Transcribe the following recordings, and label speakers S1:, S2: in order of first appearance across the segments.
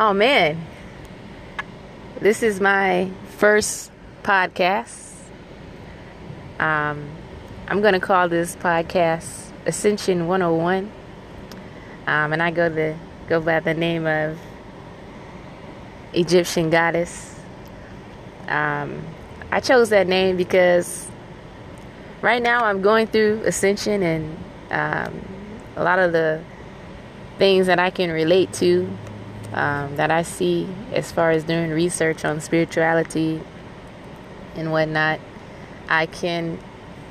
S1: Oh man, this is my first podcast. Um, I'm gonna call this podcast Ascension 101, um, and I go the go by the name of Egyptian Goddess. Um, I chose that name because right now I'm going through ascension and um, a lot of the things that I can relate to um, that I see as far as doing research on spirituality and whatnot. I can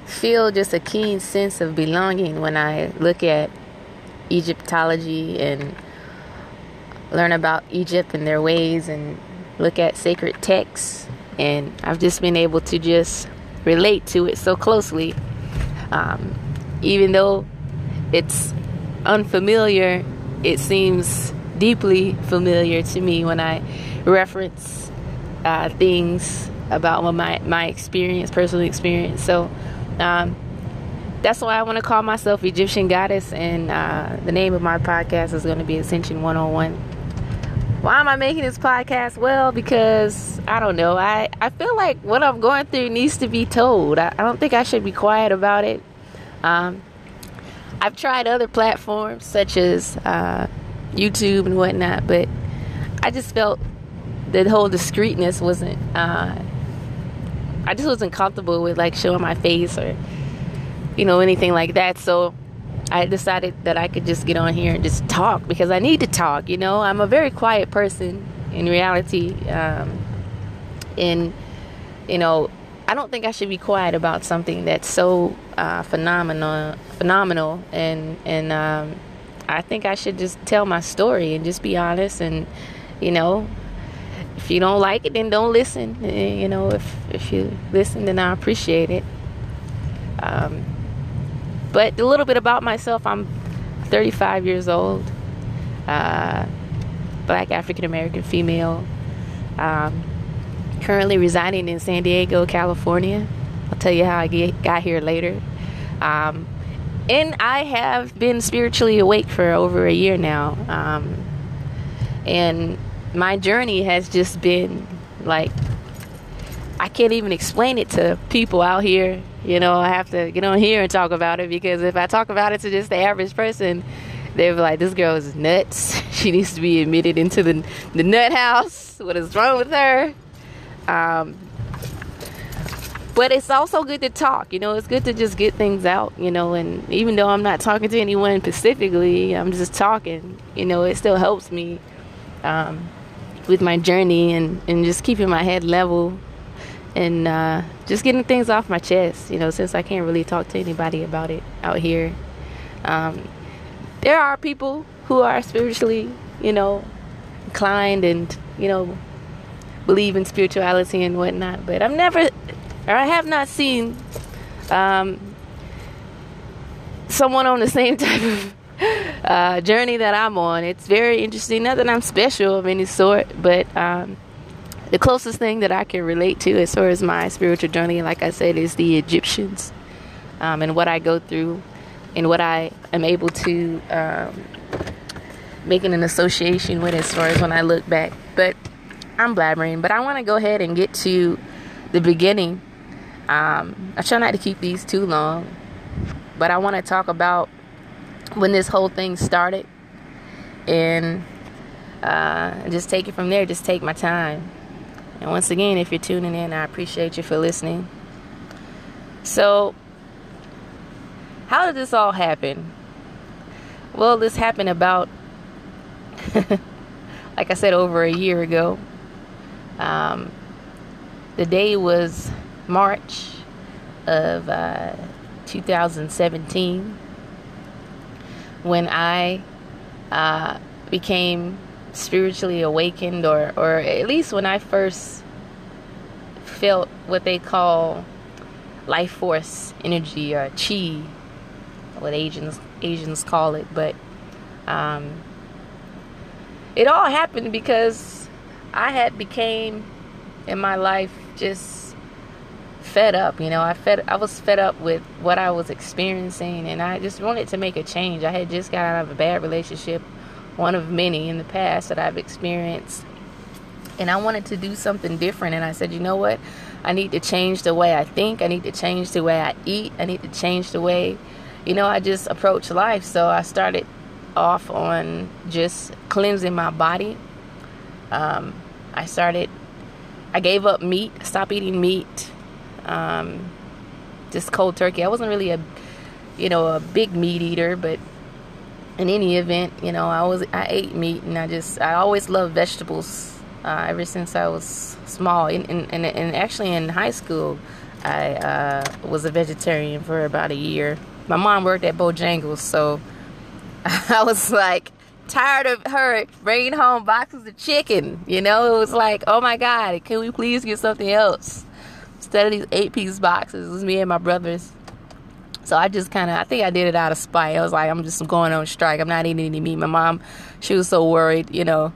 S1: feel just a keen sense of belonging when I look at Egyptology and learn about Egypt and their ways and look at sacred texts. And I've just been able to just relate to it so closely. Um, even though it's unfamiliar, it seems deeply familiar to me when I reference uh, things about my my experience, personal experience. So um, that's why I want to call myself Egyptian Goddess, and uh, the name of my podcast is going to be Ascension 101. Why am I making this podcast? Well, because I don't know. I, I feel like what I'm going through needs to be told. I, I don't think I should be quiet about it. Um, I've tried other platforms such as uh, YouTube and whatnot, but I just felt the whole discreetness wasn't. Uh, I just wasn't comfortable with like showing my face or you know anything like that. So I decided that I could just get on here and just talk because I need to talk. You know, I'm a very quiet person in reality, um, and you know, I don't think I should be quiet about something that's so uh, phenomenal, phenomenal, and and um, I think I should just tell my story and just be honest. And you know, if you don't like it, then don't listen. You know, if if you listen, then I appreciate it. Um, but a little bit about myself: I'm 35 years old, uh, Black African American female. Um, currently residing in San Diego, California. I'll tell you how I get, got here later. Um, and I have been spiritually awake for over a year now. Um, and my journey has just been like, I can't even explain it to people out here. You know, I have to get on here and talk about it because if I talk about it to just the average person, they're like, this girl is nuts. She needs to be admitted into the, the nut house. What is wrong with her? Um, but it's also good to talk, you know, it's good to just get things out, you know, and even though I'm not talking to anyone specifically, I'm just talking, you know, it still helps me um, with my journey and, and just keeping my head level and uh, just getting things off my chest, you know, since I can't really talk to anybody about it out here. Um, there are people who are spiritually, you know, inclined and, you know, believe in spirituality and whatnot, but I've never, or I have not seen um, someone on the same type of uh, journey that I'm on. It's very interesting. Not that I'm special of any sort, but um, the closest thing that I can relate to as far as my spiritual journey, like I said, is the Egyptians um, and what I go through and what I am able to um, make an association with as far as when I look back. But I'm blabbering, but I want to go ahead and get to the beginning. Um, I try not to keep these too long, but I want to talk about when this whole thing started and uh, just take it from there. Just take my time. And once again, if you're tuning in, I appreciate you for listening. So, how did this all happen? Well, this happened about, like I said, over a year ago. Um, the day was March of uh, 2017 when I uh, became spiritually awakened, or, or at least when I first felt what they call life force energy or chi, what Asians Asians call it. But um, it all happened because I had became in my life just fed up, you know. I fed I was fed up with what I was experiencing and I just wanted to make a change. I had just got out of a bad relationship one of many in the past that I've experienced. And I wanted to do something different. And I said, you know what? I need to change the way I think. I need to change the way I eat. I need to change the way, you know, I just approach life. So I started off on just cleansing my body. Um, I started, I gave up meat, stopped eating meat, um, just cold turkey. I wasn't really a, you know, a big meat eater, but in any event, you know, I was I ate meat and I just I always loved vegetables uh, ever since I was small. And, and, and actually in high school, I uh, was a vegetarian for about a year. My mom worked at Bojangles, so I was like tired of her bringing home boxes of chicken. You know, it was like, oh my God, can we please get something else? Instead of these eight piece boxes, it was me and my brothers. So I just kind of, I think I did it out of spite. I was like, I'm just going on strike. I'm not eating any meat. My mom, she was so worried, you know,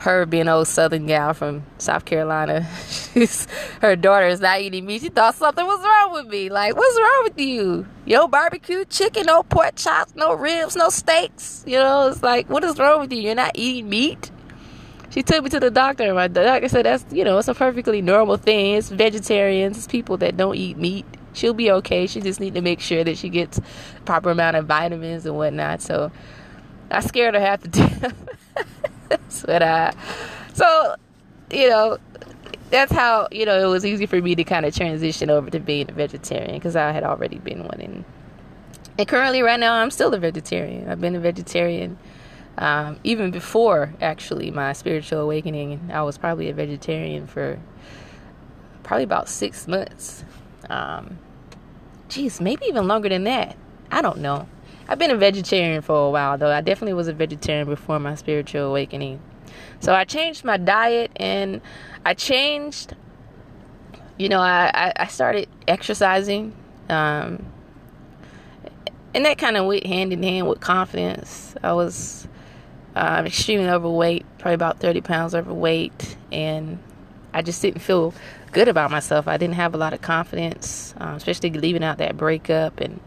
S1: her being an old Southern gal from South Carolina. She's, her daughter is not eating meat. She thought something was wrong with me. Like, what's wrong with you? Yo, barbecue chicken, no pork chops, no ribs, no steaks. You know, it's like, what is wrong with you? You're not eating meat? She took me to the doctor, and my doctor said that's you know it's a perfectly normal thing. It's vegetarians, it's people that don't eat meat she'll be okay. She just need to make sure that she gets proper amount of vitamins and whatnot. So I scared her half to death. but uh, so you know, that's how you know it was easy for me to kind of transition over to being a vegetarian because I had already been one. And, and currently, right now, I'm still a vegetarian. I've been a vegetarian. Um, even before actually my spiritual awakening, I was probably a vegetarian for probably about six months. Um, geez, maybe even longer than that. I don't know. I've been a vegetarian for a while, though. I definitely was a vegetarian before my spiritual awakening. So I changed my diet and I changed, you know, I, I, started exercising. Um, and that kind of went hand in hand with confidence. I was uh, extremely overweight, probably about 30 pounds overweight, and I just didn't feel good about myself. I didn't have a lot of confidence, um, especially leaving out that breakup and,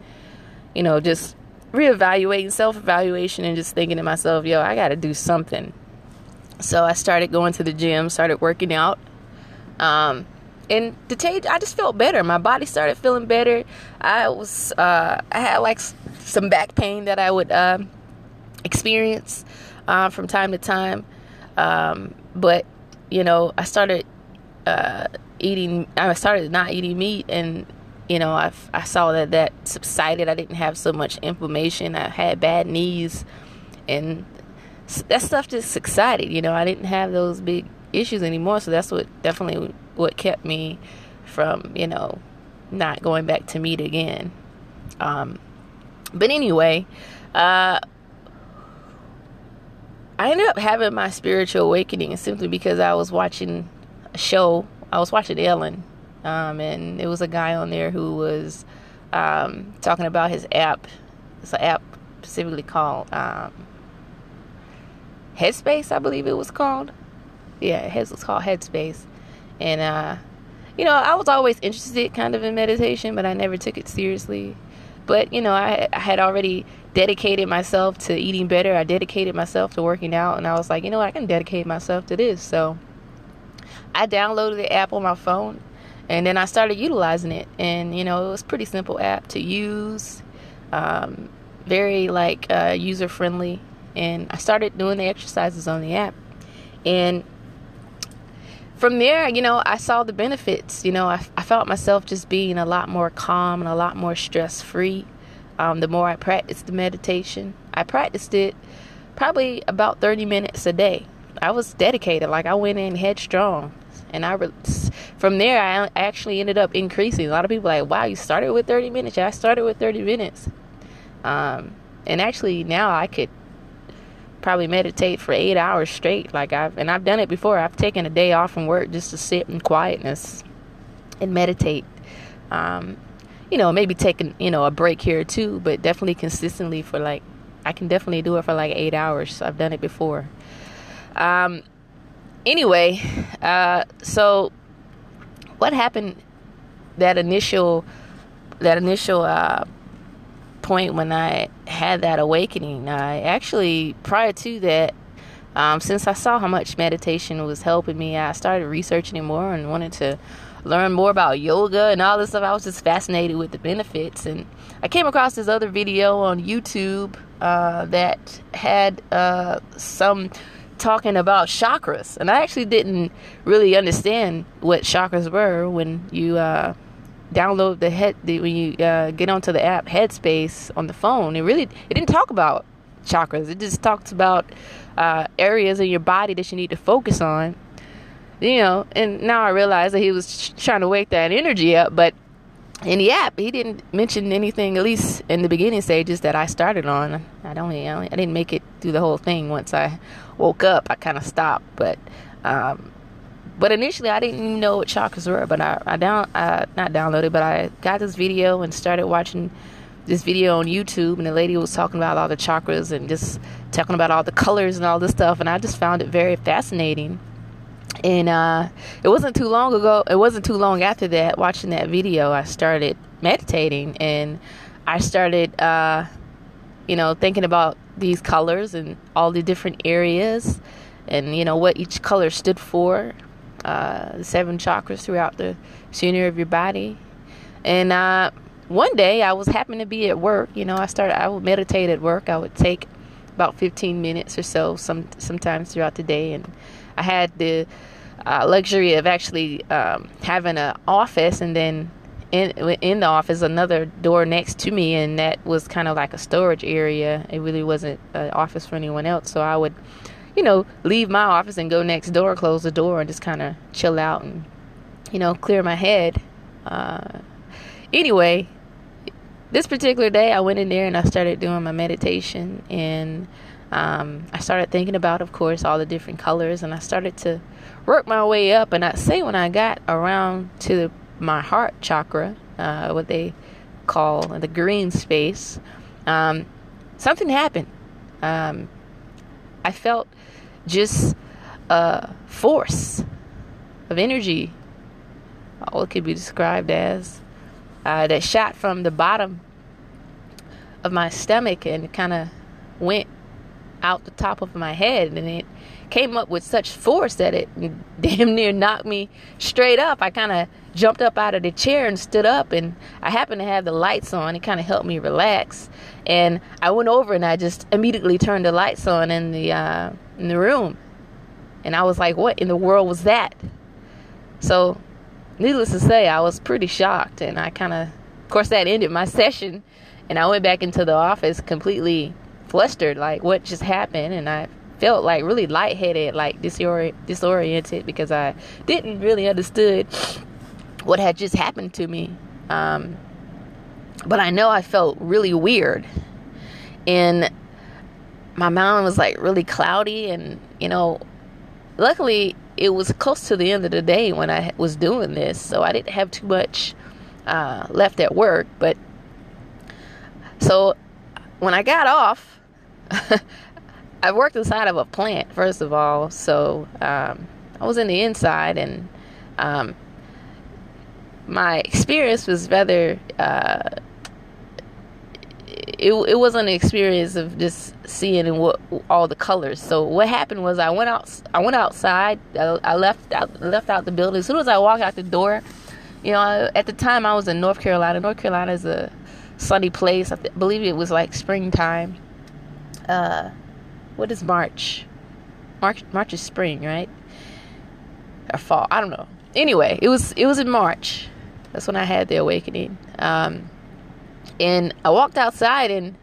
S1: you know, just reevaluating, self evaluation, and just thinking to myself, yo, I got to do something. So I started going to the gym, started working out. Um, and to tell you, I just felt better. My body started feeling better. I was, uh, I had like some back pain that I would uh, experience uh, from time to time. Um, but, you know, I started uh, eating I started not eating meat and you know I, I saw that that subsided. I didn't have so much inflammation. I had bad knees and that stuff just subsided you know. I didn't have those big issues anymore. So that's what definitely what kept me from you know not going back to meat again. Um, but anyway uh, I ended up having my spiritual awakening simply because I was watching a show I was watching Ellen, um, and it was a guy on there who was um, talking about his app. It's an app specifically called um, Headspace, I believe it was called. Yeah, it was called Headspace, and uh, you know, I was always interested kind of in meditation, but I never took it seriously. But you know, I, I had already dedicated myself to eating better. I dedicated myself to working out, and I was like, you know, what? I can dedicate myself to this. So I downloaded the app on my phone and then I started utilizing it. And you know, it was pretty simple app to use, um, very like uh, user friendly. And I started doing the exercises on the app, and from there, you know, I saw the benefits. You know, I, I felt myself just being a lot more calm and a lot more stress free. Um, the more I practiced the meditation, I practiced it probably about 30 minutes a day. I was dedicated, like I went in headstrong and I from there I actually ended up increasing. A lot of people like, wow, you started with 30 minutes. Yeah, I started with 30 minutes. Um, and actually now I could probably meditate for eight hours straight. Like I've and I've done it before. I've taken a day off from work just to sit in quietness and meditate. Um, you know, maybe taking you know a break here too, but definitely consistently for like I can definitely do it for like eight hours. I've done it before. Um, anyway, uh, so what happened? That initial, that initial uh, point when I had that awakening. I actually, prior to that, um, since I saw how much meditation was helping me, I started researching it more and wanted to learn more about yoga and all this stuff. I was just fascinated with the benefits. And I came across this other video on YouTube uh, that had uh, some talking about chakras. And I actually didn't really understand what chakras were when you. Uh, download the head the, when you uh, get onto the app headspace on the phone it really it didn't talk about chakras it just talks about uh, areas in your body that you need to focus on you know and now i realize that he was trying to wake that energy up but in the app he didn't mention anything at least in the beginning stages that i started on i don't you know, i didn't make it through the whole thing once i woke up i kind of stopped but um, but initially, I didn't even know what chakras were. But I, I down, I, not downloaded, but I got this video and started watching this video on YouTube. And the lady was talking about all the chakras and just talking about all the colors and all this stuff. And I just found it very fascinating. And uh, it wasn't too long ago. It wasn't too long after that. Watching that video, I started meditating and I started, uh, you know, thinking about these colors and all the different areas and you know what each color stood for uh, the seven chakras throughout the center of your body. And uh, one day I was happened to be at work. You know, I started. I would meditate at work. I would take about 15 minutes or so, some sometimes throughout the day, and I had the uh, luxury of actually um, having an office, and then in in the office another door next to me, and that was kind of like a storage area. It really wasn't an office for anyone else, so I would you know, leave my office and go next door, close the door, and just kind of chill out and, you know, clear my head. Uh, anyway, this particular day, I went in there and I started doing my meditation, and um, I started thinking about, of course, all the different colors, and I started to work my way up. And I'd say when I got around to the, my heart chakra, uh, what they call the green space, um, something happened. Um, I felt just a force of energy, all it could be described as, uh, that shot from the bottom of my stomach and kind of went out the top of my head and it came up with such force that it damn near knocked me straight up. I kind of jumped up out of the chair and stood up and I happened to have the lights on. It kind of helped me relax. And I went over and I just immediately turned the lights on in the uh, in the room. And I was like, "What in the world was that?" So, needless to say, I was pretty shocked and I kind of of course that ended my session and I went back into the office completely flustered like what just happened and I felt like really lightheaded, like disori- disoriented because I didn't really understood what had just happened to me. Um, but I know I felt really weird. And my mind was like really cloudy. And, you know, luckily it was close to the end of the day when I was doing this. So I didn't have too much uh, left at work. But so when I got off, I worked inside of a plant, first of all. So um, I was in the inside and um, my experience was rather uh, it, it wasn't an experience of just seeing what all the colors. So what happened was I went out I went outside. I, I left out left out the building. As soon as I walked out the door, you know, at the time I was in North Carolina. North Carolina is a sunny place. I th- believe it was like springtime. Uh, what is March? March March is spring, right? Or fall? I don't know. Anyway, it was it was in March that's when I had the awakening. Um, and I walked outside, and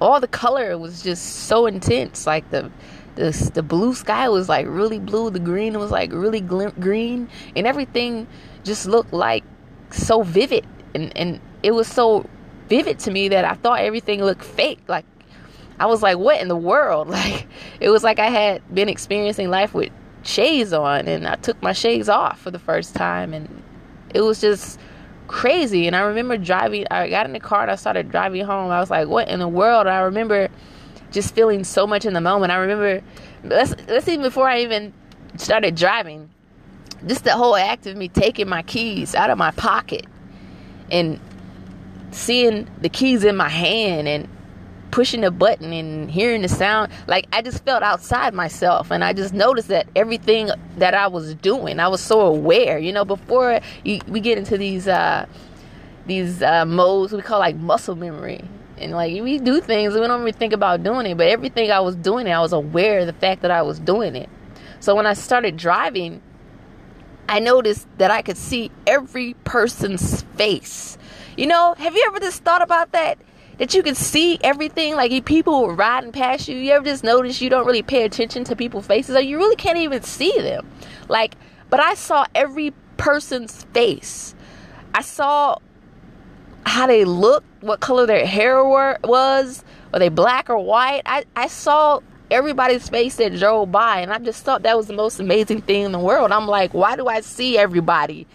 S1: all the color was just so intense. Like the the the blue sky was like really blue, the green was like really glim- green, and everything just looked like so vivid. And and it was so vivid to me that I thought everything looked fake. Like I was like, what in the world? Like it was like I had been experiencing life with shades on, and I took my shades off for the first time, and it was just crazy. And I remember driving, I got in the car and I started driving home. I was like, what in the world? And I remember just feeling so much in the moment. I remember, let's, let's even before I even started driving, just the whole act of me taking my keys out of my pocket and seeing the keys in my hand and pushing a button and hearing the sound like i just felt outside myself and i just noticed that everything that i was doing i was so aware you know before you, we get into these uh these uh modes we call like muscle memory. And like we do things we don't really think about doing it but everything i was doing i was aware of the fact that i was doing it. So when i started driving i noticed that i could see every person's face. You know have you ever just thought about that that you can see everything. Like people riding past you, you ever just notice you don't really pay attention to people's faces, or you really can't even see them. Like, but I saw every person's face. I saw how they looked, what color their hair were, was, were they black or white. I, I saw everybody's face that drove by, and I just thought that was the most amazing thing in the world. I'm like, why do I see everybody?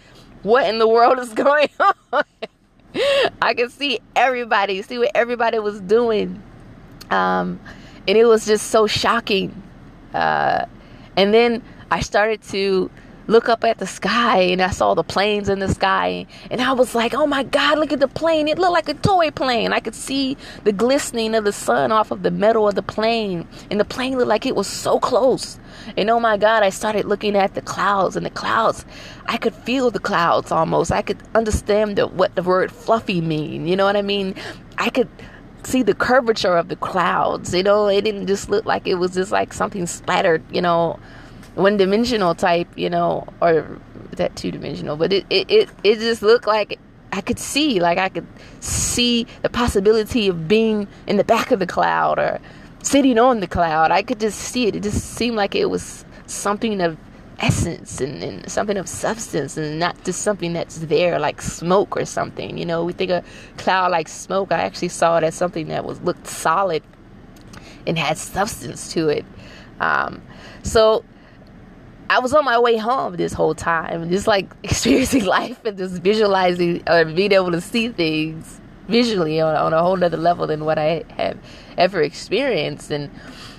S1: What in the world is going on? I could see everybody, see what everybody was doing. Um, and it was just so shocking. Uh, and then I started to look up at the sky and I saw the planes in the sky and I was like, "Oh my god, look at the plane. It looked like a toy plane." I could see the glistening of the sun off of the metal of the plane and the plane looked like it was so close. And oh my god, I started looking at the clouds and the clouds. I could feel the clouds almost. I could understand the, what the word fluffy mean. You know what I mean? I could see the curvature of the clouds. You know, it didn't just look like it was just like something splattered, you know, one dimensional type, you know, or that two dimensional, but it, it, it, it just looked like I could see, like I could see the possibility of being in the back of the cloud or sitting on the cloud. I could just see it. It just seemed like it was something of essence and, and, something of substance and not just something that's there like smoke or something. You know, we think a cloud like smoke. I actually saw it as something that was looked solid and had substance to it. Um, so I was on my way home this whole time, just like experiencing life and just visualizing or being able to see things visually on, on a whole nother level than what I have ever experienced. And,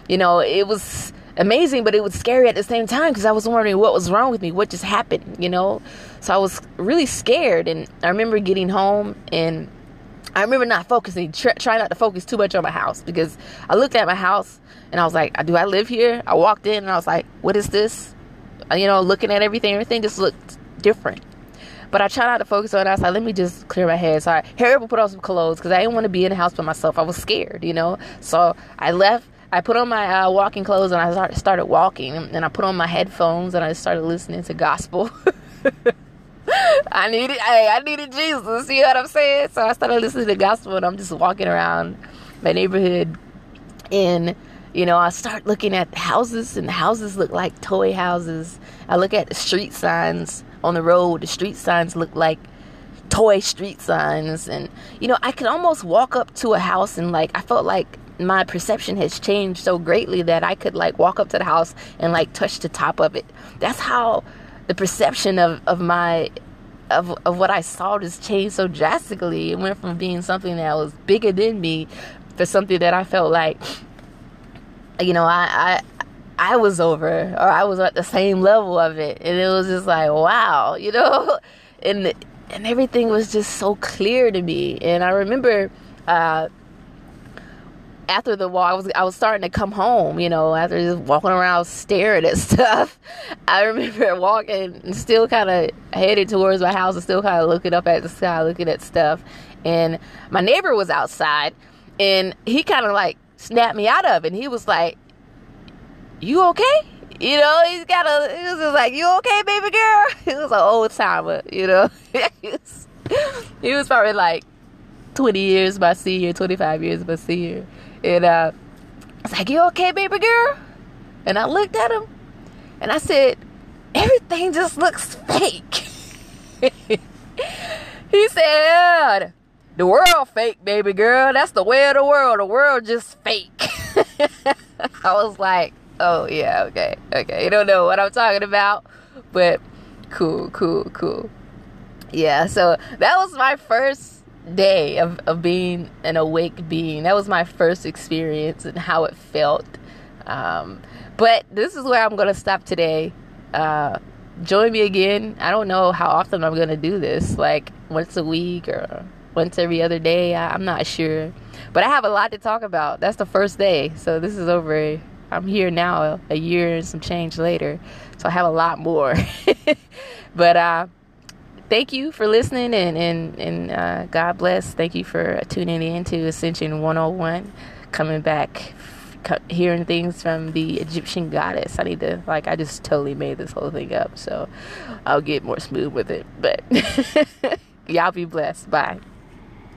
S1: you know, it was amazing, but it was scary at the same time because I was wondering what was wrong with me, what just happened, you know? So I was really scared. And I remember getting home and I remember not focusing, try, trying not to focus too much on my house because I looked at my house and I was like, do I live here? I walked in and I was like, what is this? You know, looking at everything, everything just looked different. But I try not to focus on it. I let me just clear my head. So I hurry up put on some clothes because I didn't want to be in the house by myself. I was scared, you know. So I left. I put on my uh, walking clothes and I started walking. And I put on my headphones and I started listening to gospel. I needed, I, I needed Jesus. You know what I'm saying? So I started listening to gospel and I'm just walking around my neighborhood in you know, I start looking at houses, and the houses look like toy houses. I look at the street signs on the road. The street signs look like toy street signs, and you know, I could almost walk up to a house and like I felt like my perception has changed so greatly that I could like walk up to the house and like touch the top of it. That's how the perception of of my of of what I saw just changed so drastically. It went from being something that was bigger than me to something that I felt like you know, I, I I was over or I was at the same level of it. And it was just like, wow, you know? And and everything was just so clear to me. And I remember uh, after the walk, I was I was starting to come home, you know, after just walking around staring at stuff. I remember walking and still kind of headed towards my house and still kind of looking up at the sky, looking at stuff. And my neighbor was outside and he kind of like snapped me out of. And he was like, You okay? You know, he's got a, he was just like, You okay, baby girl? He was an old timer, you know. he, was, he was probably like 20 years my senior, 25 years my senior. And uh, I was like, You okay, baby girl? And I looked at him and I said, Everything just looks fake. he said, the world fake, baby girl. That's the way of the world. The world just fake. I was like, oh yeah, okay, okay. You don't know what I'm talking about, but cool, cool, cool. Yeah, so that was my first day of, of being an awake being. That was my first experience and how it felt. Um, but this is where I'm going to stop today. Uh, join me again. I don't know how often I'm going to do this, like once a week or once every other day. I, I'm not sure. But I have a lot to talk about. That's the first day. So this is over. I'm here now a year and some change later. So I have a lot more. but uh, thank you for listening and, and, and uh, God bless. Thank you for tuning in to Ascension 101. Coming back hearing things from the Egyptian goddess. I need to like I just totally made this whole thing up, so I'll get more smooth with it. But y'all be blessed. Bye.